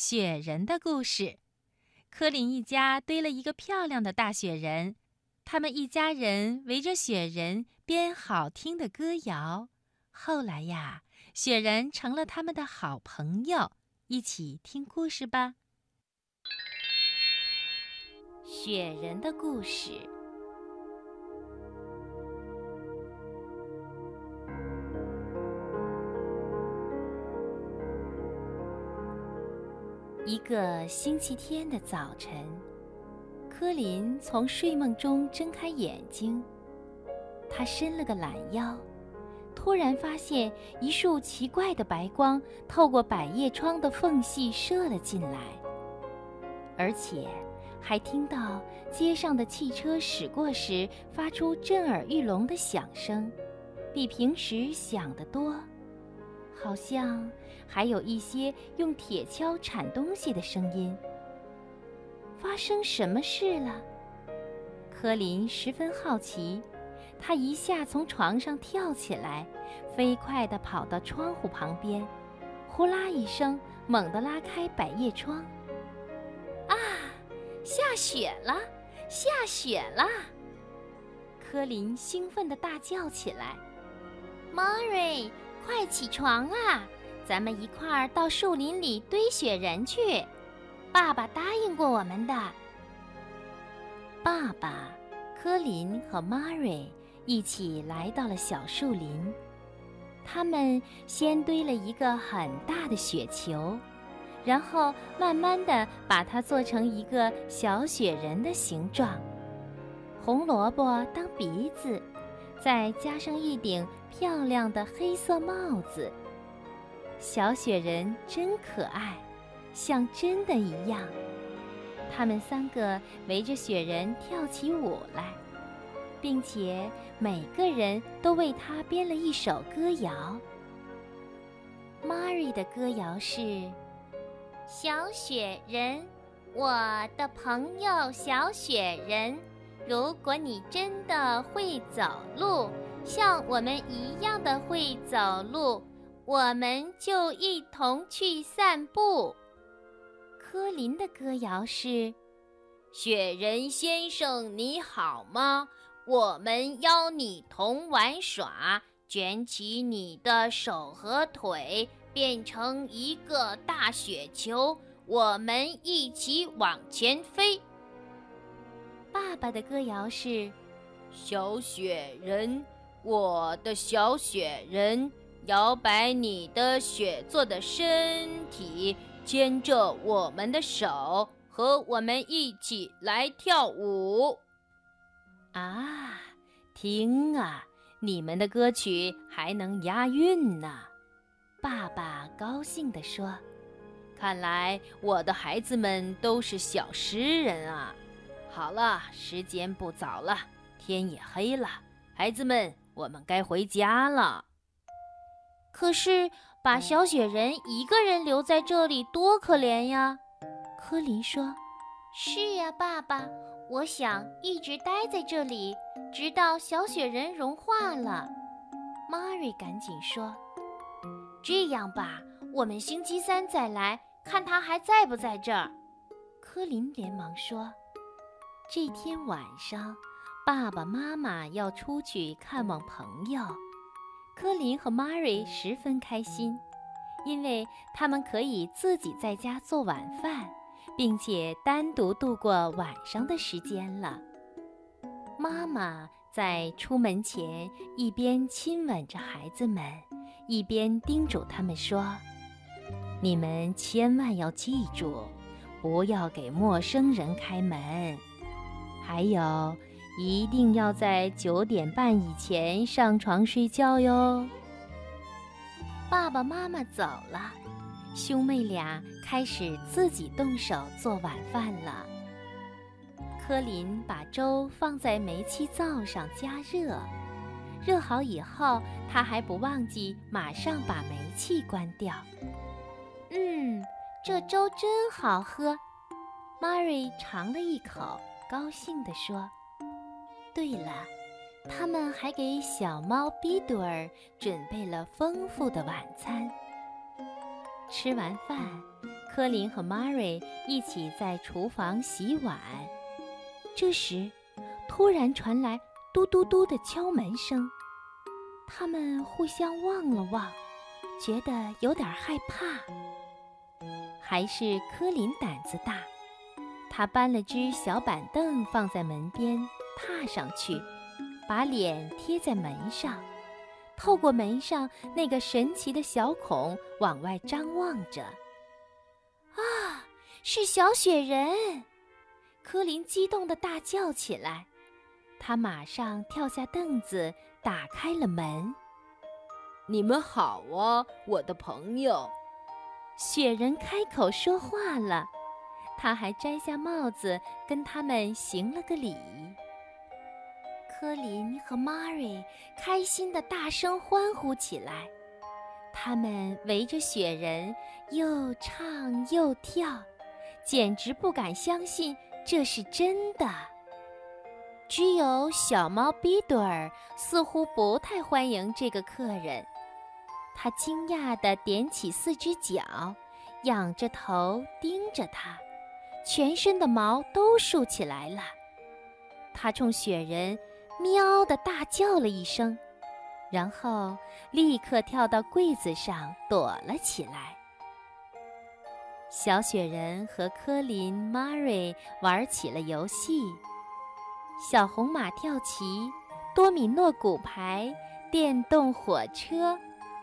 雪人的故事。科林一家堆了一个漂亮的大雪人，他们一家人围着雪人编好听的歌谣。后来呀，雪人成了他们的好朋友。一起听故事吧。雪人的故事。一个星期天的早晨，科林从睡梦中睁开眼睛，他伸了个懒腰，突然发现一束奇怪的白光透过百叶窗的缝隙射了进来，而且还听到街上的汽车驶过时发出震耳欲聋的响声，比平时响得多。好像还有一些用铁锹铲东西的声音。发生什么事了？科林十分好奇，他一下从床上跳起来，飞快地跑到窗户旁边，呼啦一声，猛地拉开百叶窗。啊，下雪了！下雪了！科林兴奋地大叫起来：“Mary！” 快起床啊！咱们一块儿到树林里堆雪人去。爸爸答应过我们的。爸爸、科林和 Mary 一起来到了小树林。他们先堆了一个很大的雪球，然后慢慢的把它做成一个小雪人的形状。红萝卜当鼻子。再加上一顶漂亮的黑色帽子，小雪人真可爱，像真的一样。他们三个围着雪人跳起舞来，并且每个人都为他编了一首歌谣。Mary 的歌谣是：小雪人，我的朋友小雪人。如果你真的会走路，像我们一样的会走路，我们就一同去散步。科林的歌谣是：雪人先生你好吗？我们邀你同玩耍，卷起你的手和腿，变成一个大雪球，我们一起往前飞。爸爸的歌谣是：小雪人，我的小雪人，摇摆你的雪做的身体，牵着我们的手，和我们一起来跳舞。啊，听啊，你们的歌曲还能押韵呢！爸爸高兴地说：“看来我的孩子们都是小诗人啊。”好了，时间不早了，天也黑了，孩子们，我们该回家了。可是，把小雪人一个人留在这里多可怜呀！科林说：“是呀，爸爸，我想一直待在这里，直到小雪人融化了。” Mary 赶紧说：“这样吧，我们星期三再来看他还在不在这儿。”科林连忙说。这天晚上，爸爸妈妈要出去看望朋友。科林和 Mary 十分开心，因为他们可以自己在家做晚饭，并且单独度过晚上的时间了。妈妈在出门前一边亲吻着孩子们，一边叮嘱他们说：“你们千万要记住，不要给陌生人开门。”还有，一定要在九点半以前上床睡觉哟。爸爸妈妈走了，兄妹俩开始自己动手做晚饭了。科林把粥放在煤气灶上加热，热好以后，他还不忘记马上把煤气关掉。嗯，这粥真好喝。Mary 尝了一口。高兴地说：“对了，他们还给小猫比多尔准备了丰富的晚餐。”吃完饭，科林和玛瑞一起在厨房洗碗。这时，突然传来嘟嘟嘟的敲门声。他们互相望了望，觉得有点害怕。还是科林胆子大，他搬了只小板凳放在门边，踏上去，把脸贴在门上，透过门上那个神奇的小孔往外张望着。啊，是小雪人！科林激动地大叫起来。他马上跳下凳子，打开了门。你们好啊，我的朋友。雪人开口说话了，他还摘下帽子跟他们行了个礼。科林和玛瑞开心地大声欢呼起来，他们围着雪人又唱又跳，简直不敢相信这是真的。只有小猫比朵尔似乎不太欢迎这个客人，他惊讶地点起四只脚，仰着头盯着他，全身的毛都竖起来了。他冲雪人“喵”的大叫了一声，然后立刻跳到柜子上躲了起来。小雪人和科林、玛瑞玩起了游戏。小红马跳棋、多米诺骨牌、电动火车，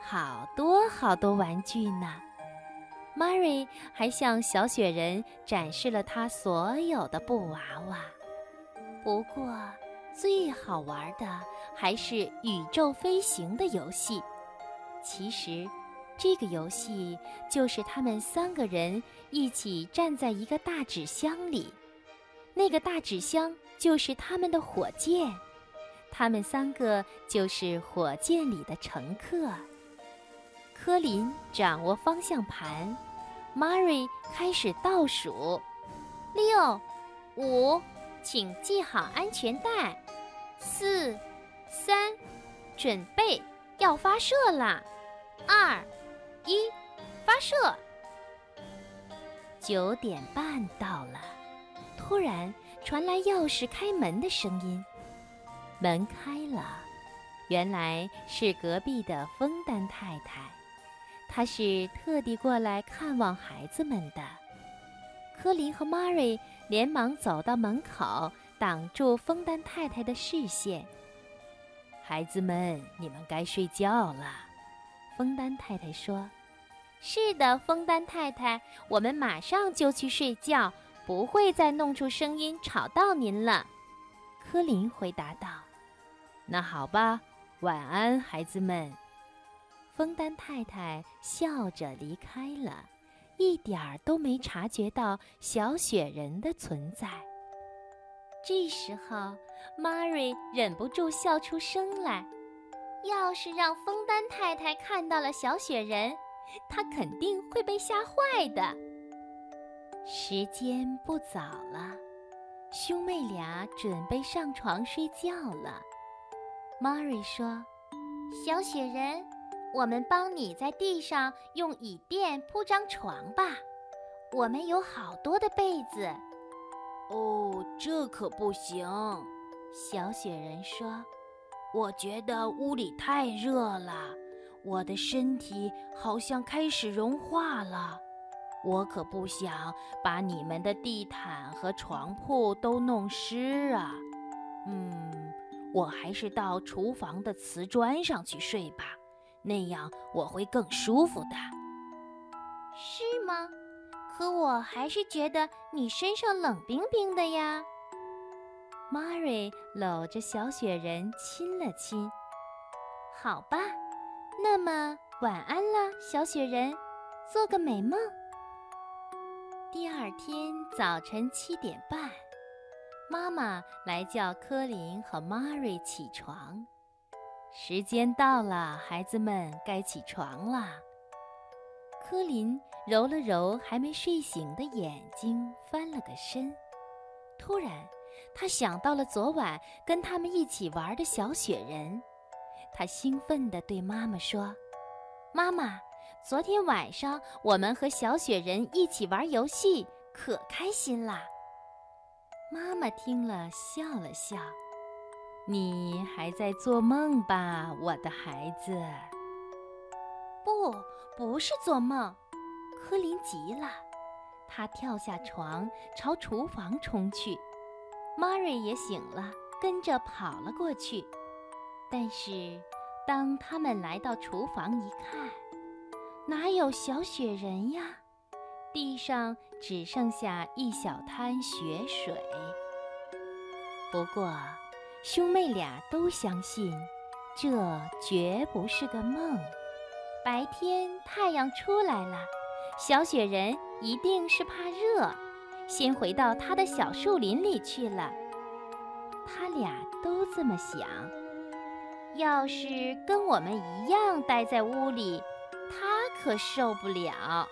好多好多玩具呢。Mary 还向小雪人展示了她所有的布娃娃。不过，最好玩的还是宇宙飞行的游戏。其实，这个游戏就是他们三个人一起站在一个大纸箱里，那个大纸箱。就是他们的火箭，他们三个就是火箭里的乘客。科林掌握方向盘，玛瑞开始倒数：六、五，请系好安全带；四、三，准备要发射啦！二、一，发射！九点半到了，突然。传来钥匙开门的声音，门开了，原来是隔壁的枫丹太太，他是特地过来看望孩子们的。科林和玛瑞连忙走到门口，挡住枫丹太太的视线。孩子们，你们该睡觉了，枫丹太太说。是的，枫丹太太，我们马上就去睡觉。不会再弄出声音吵到您了，科林回答道。“那好吧，晚安，孩子们。”枫丹太太笑着离开了，一点儿都没察觉到小雪人的存在。这时候，玛瑞忍不住笑出声来。要是让枫丹太太看到了小雪人，她肯定会被吓坏的。时间不早了，兄妹俩准备上床睡觉了。玛瑞说：“小雪人，我们帮你在地上用椅垫铺张床吧。我们有好多的被子。”哦，这可不行。小雪人说：“我觉得屋里太热了，我的身体好像开始融化了。”我可不想把你们的地毯和床铺都弄湿啊！嗯，我还是到厨房的瓷砖上去睡吧，那样我会更舒服的。是吗？可我还是觉得你身上冷冰冰的呀。玛瑞搂着小雪人亲了亲。好吧，那么晚安了，小雪人，做个美梦。第二天早晨七点半，妈妈来叫科林和玛瑞起床。时间到了，孩子们该起床啦。科林揉了揉还没睡醒的眼睛，翻了个身。突然，他想到了昨晚跟他们一起玩的小雪人。他兴奋地对妈妈说：“妈妈，昨天晚上我们和小雪人一起玩游戏，可开心啦。”妈妈听了笑了笑：“你还在做梦吧，我的孩子？”“不，不是做梦。”柯林急了，他跳下床，朝厨房冲去。玛瑞也醒了，跟着跑了过去。但是，当他们来到厨房一看，哪有小雪人呀？地上只剩下一小滩雪水。不过，兄妹俩都相信，这绝不是个梦。白天太阳出来了，小雪人一定是怕热。先回到他的小树林里去了。他俩都这么想。要是跟我们一样待在屋里，他可受不了。